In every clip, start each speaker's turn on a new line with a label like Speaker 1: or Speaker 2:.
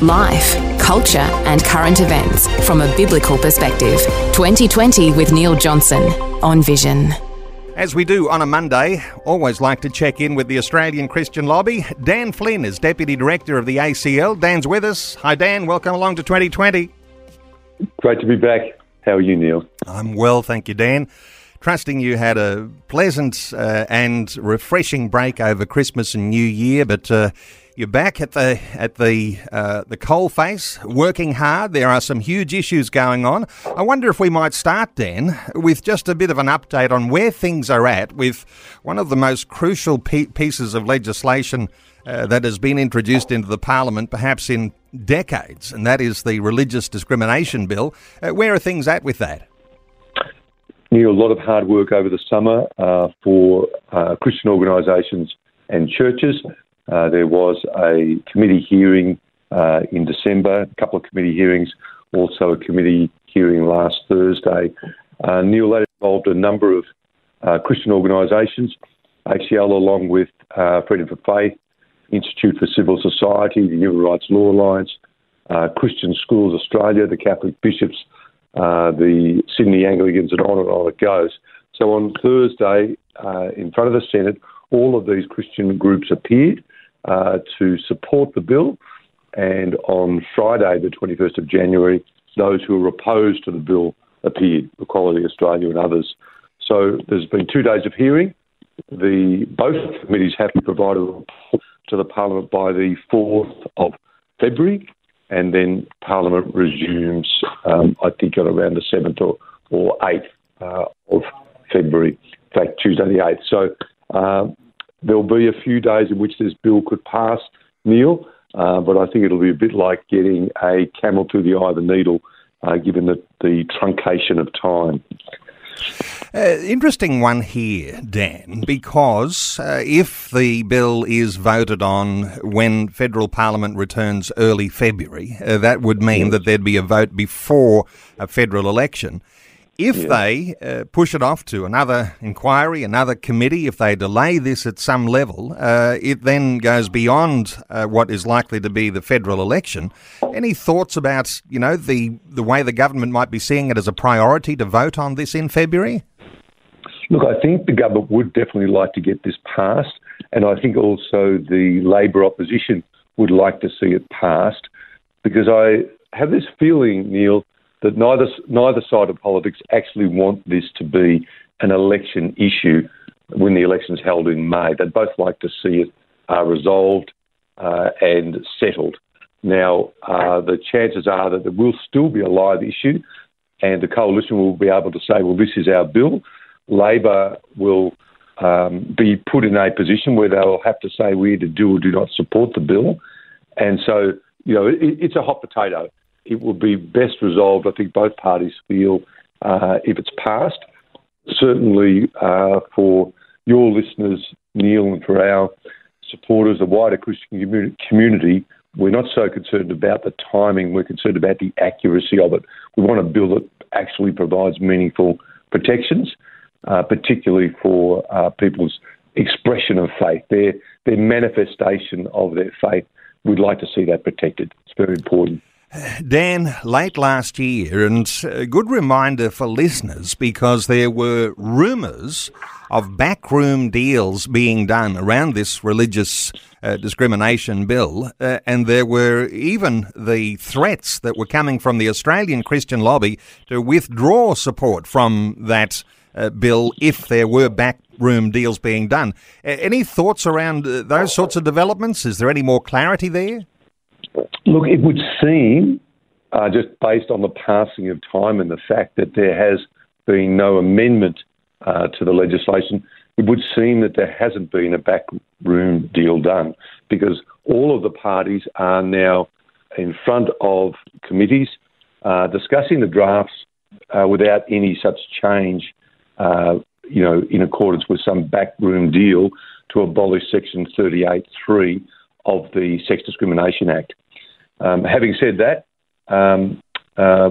Speaker 1: Life, culture, and current events from a biblical perspective. 2020 with Neil Johnson on Vision.
Speaker 2: As we do on a Monday, always like to check in with the Australian Christian Lobby. Dan Flynn is Deputy Director of the ACL. Dan's with us. Hi, Dan. Welcome along to 2020.
Speaker 3: Great to be back. How are you, Neil?
Speaker 2: I'm well, thank you, Dan. Trusting you had a pleasant uh, and refreshing break over Christmas and New Year, but uh, you're back at the at the uh, the coal face, working hard. There are some huge issues going on. I wonder if we might start, Dan, with just a bit of an update on where things are at with one of the most crucial pieces of legislation uh, that has been introduced into the Parliament, perhaps in decades, and that is the Religious Discrimination Bill. Uh, where are things at with that?
Speaker 3: Neil, a lot of hard work over the summer uh, for uh, Christian organisations and churches. Uh, there was a committee hearing uh, in December, a couple of committee hearings, also a committee hearing last Thursday. Uh, Neil, that involved a number of uh, Christian organisations, ACL along with uh, Freedom for Faith, Institute for Civil Society, the Human Rights Law Alliance, Christian Schools Australia, the Catholic Bishops, the Sydney Anglicans, and on and on it goes. So on Thursday, in front of the Senate, all of these Christian groups appeared uh, to support the bill. And on Friday, the 21st of January, those who were opposed to the bill appeared, Equality Australia and others. So there's been two days of hearing. The both committees have to provide a report to the Parliament by the 4th of February, and then Parliament resumes, um, I think, on around the 7th or, or 8th uh, of February. In fact, Tuesday the 8th. So um, There'll be a few days in which this bill could pass, Neil, uh, but I think it'll be a bit like getting a camel through the eye of the needle, uh, given the, the truncation of time.
Speaker 2: Uh, interesting one here, Dan, because uh, if the bill is voted on when federal parliament returns early February, uh, that would mean that there'd be a vote before a federal election. If yeah. they uh, push it off to another inquiry, another committee, if they delay this at some level, uh, it then goes beyond uh, what is likely to be the federal election. Any thoughts about, you know, the, the way the government might be seeing it as a priority to vote on this in February?
Speaker 3: Look, I think the government would definitely like to get this passed, and I think also the Labor opposition would like to see it passed because I have this feeling, Neil, that neither neither side of politics actually want this to be an election issue when the election's held in May. They'd both like to see it uh, resolved uh, and settled. Now, uh, the chances are that there will still be a live issue, and the coalition will be able to say, "Well, this is our bill." Labor will um, be put in a position where they'll have to say we either do or do not support the bill, and so you know it, it's a hot potato it will be best resolved, I think both parties feel, uh, if it's passed. Certainly uh, for your listeners, Neil, and for our supporters, the wider Christian community, we're not so concerned about the timing, we're concerned about the accuracy of it. We want a bill that actually provides meaningful protections, uh, particularly for uh, people's expression of faith, their, their manifestation of their faith. We'd like to see that protected. It's very important.
Speaker 2: Dan, late last year, and a good reminder for listeners because there were rumours of backroom deals being done around this religious uh, discrimination bill, uh, and there were even the threats that were coming from the Australian Christian lobby to withdraw support from that uh, bill if there were backroom deals being done. any thoughts around uh, those sorts of developments? Is there any more clarity there?
Speaker 3: Look, it would seem, uh, just based on the passing of time and the fact that there has been no amendment uh, to the legislation, it would seem that there hasn't been a backroom deal done because all of the parties are now in front of committees uh, discussing the drafts uh, without any such change, uh, you know, in accordance with some backroom deal to abolish Section 38.3 of the Sex Discrimination Act. Um, having said that, um, uh,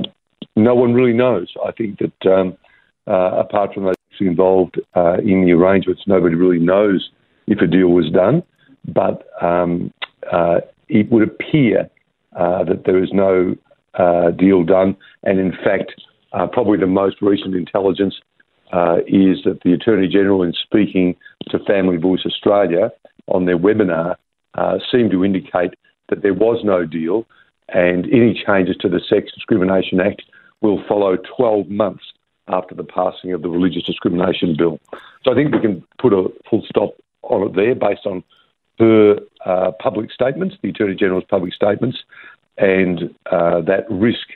Speaker 3: no one really knows. I think that um, uh, apart from those involved uh, in the arrangements, nobody really knows if a deal was done. But um, uh, it would appear uh, that there is no uh, deal done, and in fact, probably the most recent intelligence is that the Attorney General, in speaking to Family Voice Australia on their webinar, seemed to indicate that there was no deal, and any changes to the Sex Discrimination Act will follow 12 months after the passing of the Religious Discrimination Bill. So I think we can put a full stop on it there based on her uh, public statements, the Attorney General's public statements, and uh, that risk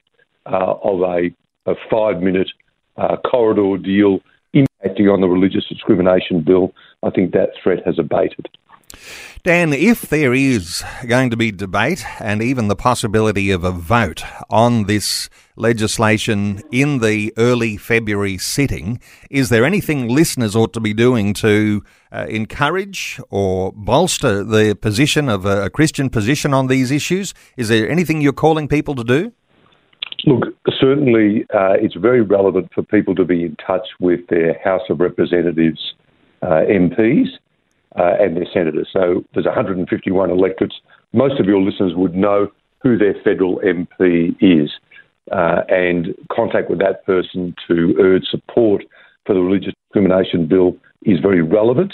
Speaker 3: uh, of a, a five minute uh, corridor deal impacting on the Religious Discrimination Bill, I think that threat has abated.
Speaker 2: Dan, if there is going to be debate and even the possibility of a vote on this legislation in the early February sitting, is there anything listeners ought to be doing to uh, encourage or bolster the position of a, a Christian position on these issues? Is there anything you're calling people to do?
Speaker 3: Look, certainly uh, it's very relevant for people to be in touch with their House of Representatives uh, MPs uh, and their senators. So there's 151 electorates. Most of your listeners would know who their federal MP is uh, and contact with that person to urge support for the religious discrimination bill is very relevant,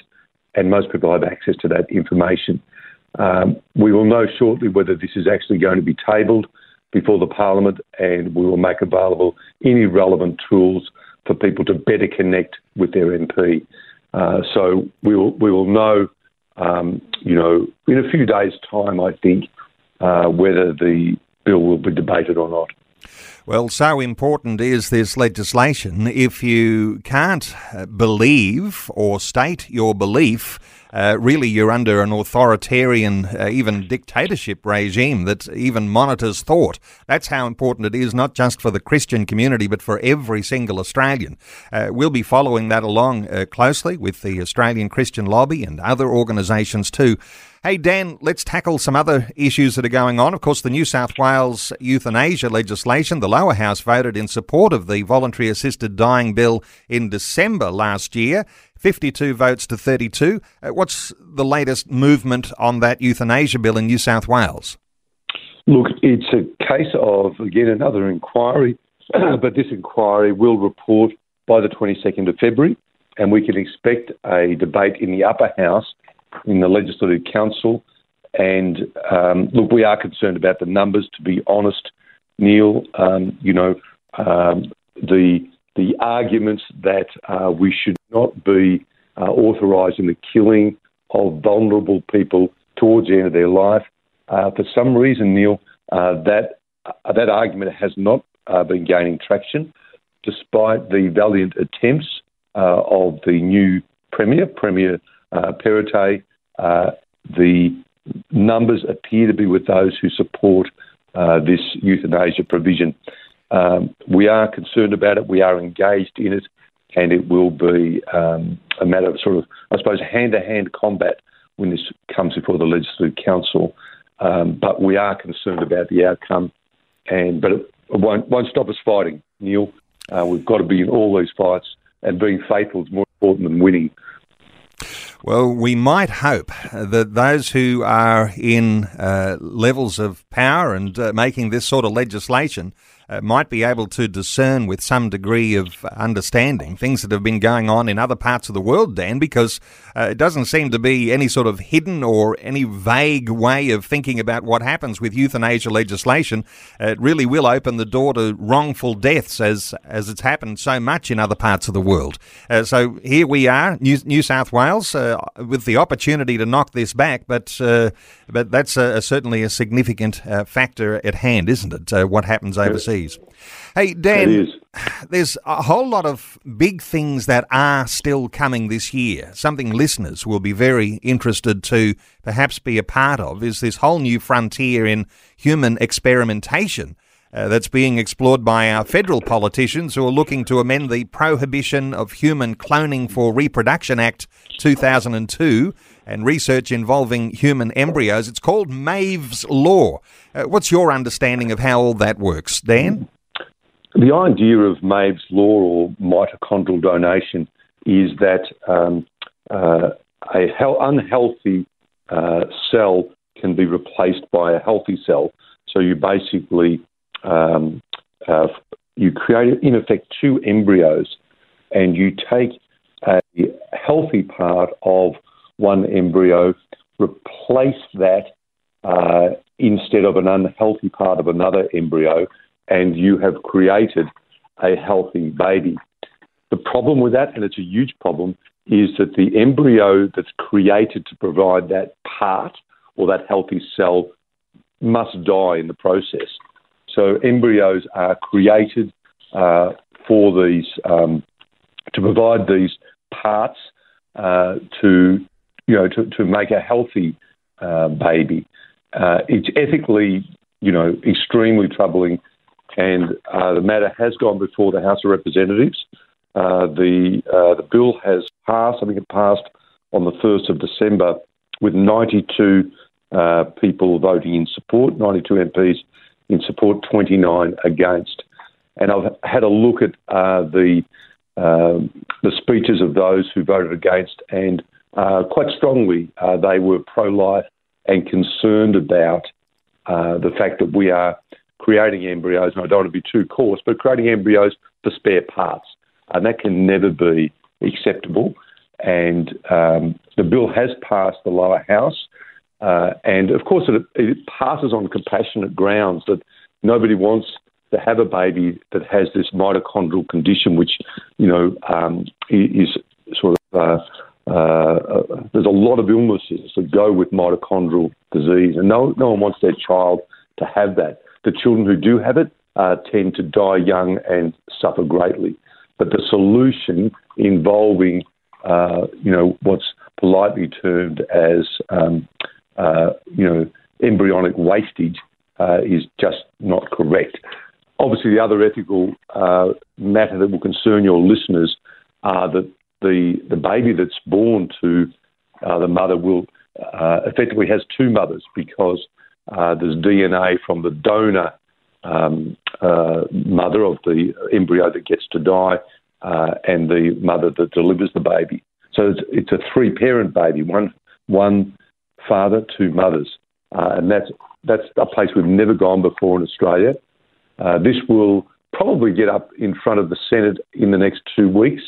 Speaker 3: and most people have access to that information. Um, we will know shortly whether this is actually going to be tabled before the Parliament, and we will make available any relevant tools for people to better connect with their MP. Uh, so we will we will know, um, you know, in a few days' time, I think, uh, whether the bill will be debated or not.
Speaker 2: Well, so important is this legislation. If you can't uh, believe or state your belief, uh, really you're under an authoritarian, uh, even dictatorship regime that even monitors thought. That's how important it is, not just for the Christian community, but for every single Australian. Uh, we'll be following that along uh, closely with the Australian Christian Lobby and other organisations too. Hey, Dan, let's tackle some other issues that are going on. Of course, the New South Wales euthanasia legislation, the lower house voted in support of the voluntary assisted dying bill in December last year. 52 votes to 32. Uh, what's the latest movement on that euthanasia bill in New South Wales?
Speaker 3: Look, it's a case of, again, another inquiry, but this inquiry will report by the 22nd of February, and we can expect a debate in the upper house in the Legislative Council. And um, look, we are concerned about the numbers, to be honest, Neil. Um, you know, um, the the arguments that uh, we should not be uh, authorising the killing of vulnerable people towards the end of their life. Uh, for some reason, Neil, uh, that uh, that argument has not uh, been gaining traction, despite the valiant attempts of the new Premier, Premier uh, Perrottet, uh, the numbers appear to be with those who support uh, this euthanasia provision. Um, we are concerned about it, we are engaged in it, and it will be um, a matter of sort of, I suppose, hand to hand combat when this comes before the Legislative Council. Um, but we are concerned about the outcome, and but it won't, won't stop us fighting, Neil. Uh, we've got to be in all these fights, and being faithful is more important than winning.
Speaker 2: Well, we might hope that those who are in uh, levels of power and uh, making this sort of legislation uh, might be able to discern with some degree of understanding things that have been going on in other parts of the world, Dan, because uh, it doesn't seem to be any sort of hidden or any vague way of thinking about what happens with euthanasia legislation. Uh, it really will open the door to wrongful deaths as, as it's happened so much in other parts of the world. Uh, so here we are, New, New South Wales, uh, with the opportunity to knock this back, but, uh, but that's certainly a significant factor at hand, isn't it? what happens overseas. Hey, Dan, there's a whole lot of big things that are still coming this year. Something listeners will be very interested to perhaps be a part of is this whole new frontier in human experimentation. Uh, that's being explored by our federal politicians who are looking to amend the Prohibition of Human Cloning for Reproduction Act 2002 and research involving human embryos. It's called Maeve's Law. Uh, what's your understanding of how all that works, Dan?
Speaker 3: The idea of Maeve's Law or mitochondrial donation is that um, uh, a he- unhealthy uh, cell can be replaced by a healthy cell. So you basically um, uh, you create in effect two embryos, and you take a healthy part of one embryo, replace that uh, instead of an unhealthy part of another embryo, and you have created a healthy baby. The problem with that, and it's a huge problem, is that the embryo that's created to provide that part or that healthy cell must die in the process. So embryos are created uh, for these um, to provide these parts uh, to you know to, to make a healthy uh, baby. Uh, it's ethically you know extremely troubling, and uh, the matter has gone before the House of Representatives. Uh, the the bill has passed. I think it passed on the first of December with 92 people voting in support, 92 MPs in support, 29 against. And I've had a look at uh, the um, the speeches of those who voted against, and uh, quite strongly uh, they were pro-life and concerned about uh, the fact that we are creating embryos. And I don't want to be too coarse, but creating embryos for spare parts, and that can never be acceptable. And um, the bill has passed the lower house. Uh, and of course, it, it, passes on compassionate grounds that nobody wants to have a baby that has this mitochondrial condition, which, you know, um, is sort of. Uh, uh, there's a lot of illnesses that go with mitochondrial disease, and no, no one wants their child to have that. The children who do have it uh, tend to die young and suffer greatly. But the solution involving, uh, you know, what's politely termed as um, uh, you know, embryonic wastage uh, is just not correct. Obviously, the other ethical uh, matter that will concern your listeners are that the the baby that's born to uh, the mother will uh, effectively has two mothers because uh, there's DNA from the donor um, mother of the embryo that gets to die and the mother that delivers the baby. So it's, it's a three parent baby. One one father, to mothers. Uh, and that's, that's a place we've never gone before in Australia. Uh, this will probably get up in front of the Senate in the next two weeks.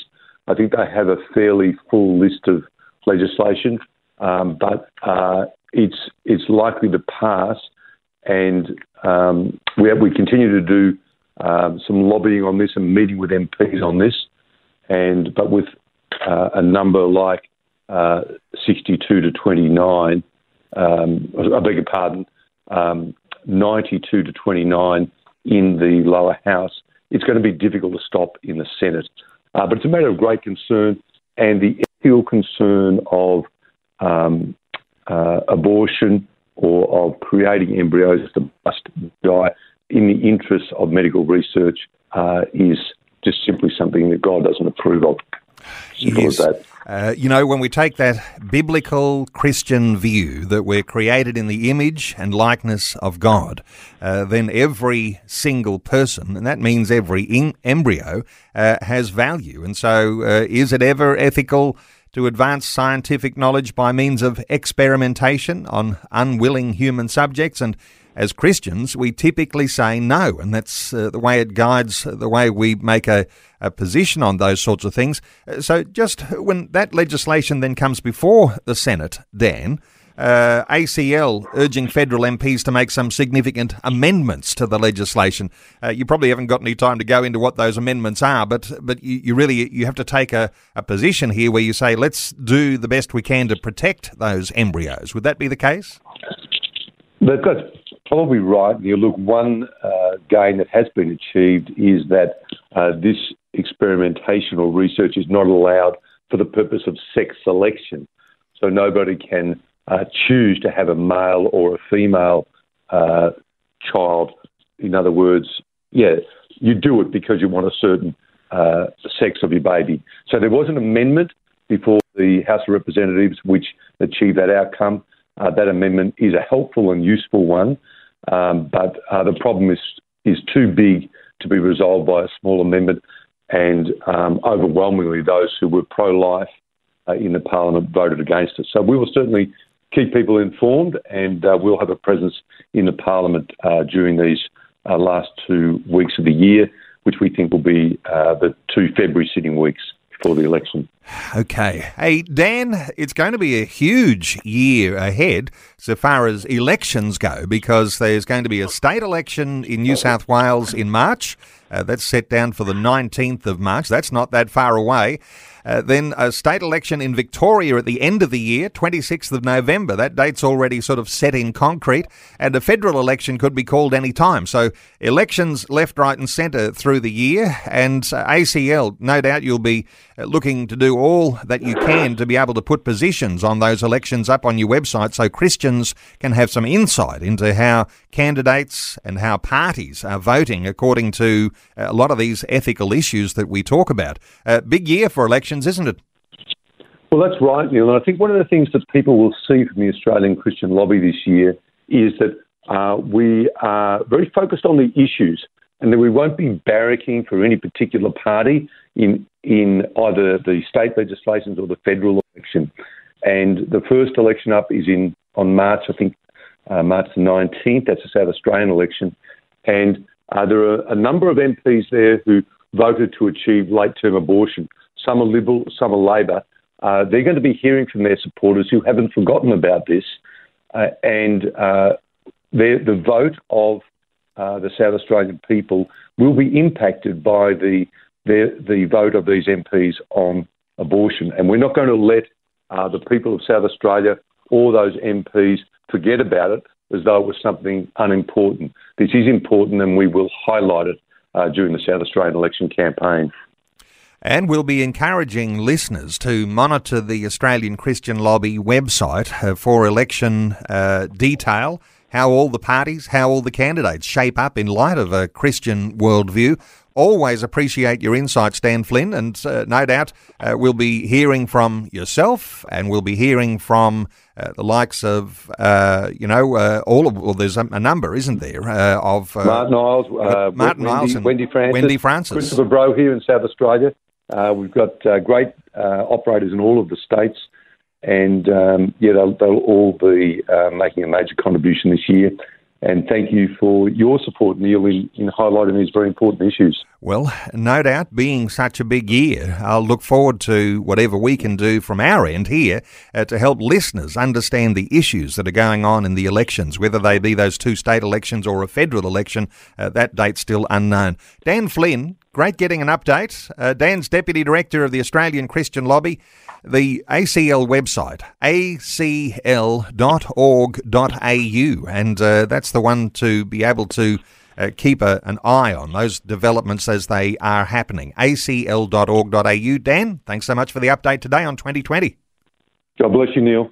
Speaker 3: I think they have a fairly full list of legislation, um, but uh, it's it's likely to pass, and um, we have, we continue to do um, some lobbying on this and meeting with MPs on this, and but with uh, a number like uh, 62 to 29, um, I beg your pardon, um, 92 to 29 in the lower house, it's going to be difficult to stop in the Senate. Uh, but it's a matter of great concern, and the ethical concern of um, uh, abortion or of creating embryos that must die in the interests of medical research uh, is just simply something that God doesn't approve of.
Speaker 2: Yes. Uh, you know, when we take that biblical Christian view that we're created in the image and likeness of God, uh, then every single person, and that means every in- embryo, uh, has value. And so, uh, is it ever ethical to advance scientific knowledge by means of experimentation on unwilling human subjects? And as Christians, we typically say no, and that's uh, the way it guides the way we make a, a position on those sorts of things. Uh, so, just when that legislation then comes before the Senate, Dan, uh, ACL urging federal MPs to make some significant amendments to the legislation. Uh, you probably haven't got any time to go into what those amendments are, but but you, you really you have to take a, a position here where you say let's do the best we can to protect those embryos. Would that be the case?
Speaker 3: They've got probably right. You look, one uh, gain that has been achieved is that uh, this experimentation or research is not allowed for the purpose of sex selection. So nobody can uh, choose to have a male or a female uh, child in other words, yeah, you do it because you want a certain uh, sex of your baby. So there was an amendment before the House of Representatives which achieved that outcome. Uh, that amendment is a helpful and useful one, um, but uh, the problem is is too big to be resolved by a small amendment, and um, overwhelmingly those who were pro-life uh, in the Parliament voted against it. So we will certainly keep people informed, and uh, we'll have a presence in the Parliament uh, during these uh, last two weeks of the year, which we think will be uh, the two February sitting weeks before the election.
Speaker 2: Okay. Hey, Dan, it's going to be a huge year ahead so far as elections go because there's going to be a state election in New South Wales in March. Uh, that's set down for the 19th of March. That's not that far away. Uh, then a state election in Victoria at the end of the year, 26th of November. That date's already sort of set in concrete. And a federal election could be called any time. So elections left, right, and centre through the year. And uh, ACL, no doubt you'll be looking to do all that you can to be able to put positions on those elections up on your website so Christians can have some insight into how candidates and how parties are voting according to a lot of these ethical issues that we talk about. Uh, big year for elections elections, isn't it?
Speaker 3: Well, that's right, Neil. And I think one of the things that people will see from the Australian Christian lobby this year is that uh, we are very focused on the issues and that we won't be barracking for any particular party in, in either the state legislations or the federal election. And the first election up is in on March, I think, uh, March the 19th. That's a South Australian election. And uh, there are a number of MPs there who voted to achieve late term abortion some are Liberal, some are Labor. Uh, they're going to be hearing from their supporters who haven't forgotten about this, uh, and uh, the vote of uh, the South Australian people will be impacted by the, the, the vote of these MPs on abortion. And we're not going to let uh, the people of South Australia or those MPs forget about it as though it was something unimportant. This is important, and we will highlight it uh, during the South Australian election campaign.
Speaker 2: And we'll be encouraging listeners to monitor the Australian Christian Lobby website uh, for election uh, detail, how all the parties, how all the candidates shape up in light of a Christian worldview. Always appreciate your insights, Dan Flynn, and uh, no doubt uh, we'll be hearing from yourself and we'll be hearing from uh, the likes of, uh, you know, uh, all of, well, there's a, a number, isn't there, uh, of
Speaker 3: Martin Iles,
Speaker 2: Martin
Speaker 3: Wendy,
Speaker 2: Iles and
Speaker 3: Wendy Francis,
Speaker 2: Wendy Francis.
Speaker 3: Christopher Brohier in South Australia. Uh, we've got uh, great uh, operators in all of the states, and um, yeah, they'll, they'll, all be uh, making a major contribution this year. And thank you for your support, Neil, in, in, highlighting these very important issues.
Speaker 2: Well, no doubt, being such a big year, I'll look forward to whatever we can do from our end here uh, to help listeners understand the issues that are going on in the elections, whether they be those two state elections or a federal election. Uh, that date's still unknown. Dan Flynn, Great getting an update. Uh, Dan's Deputy Director of the Australian Christian Lobby. The ACL website, acl.org.au, and uh, that's the one to be able to uh, keep a, an eye on those developments as they are happening. acl.org.au. Dan, thanks so much for the update today on 2020.
Speaker 3: God bless you, Neil.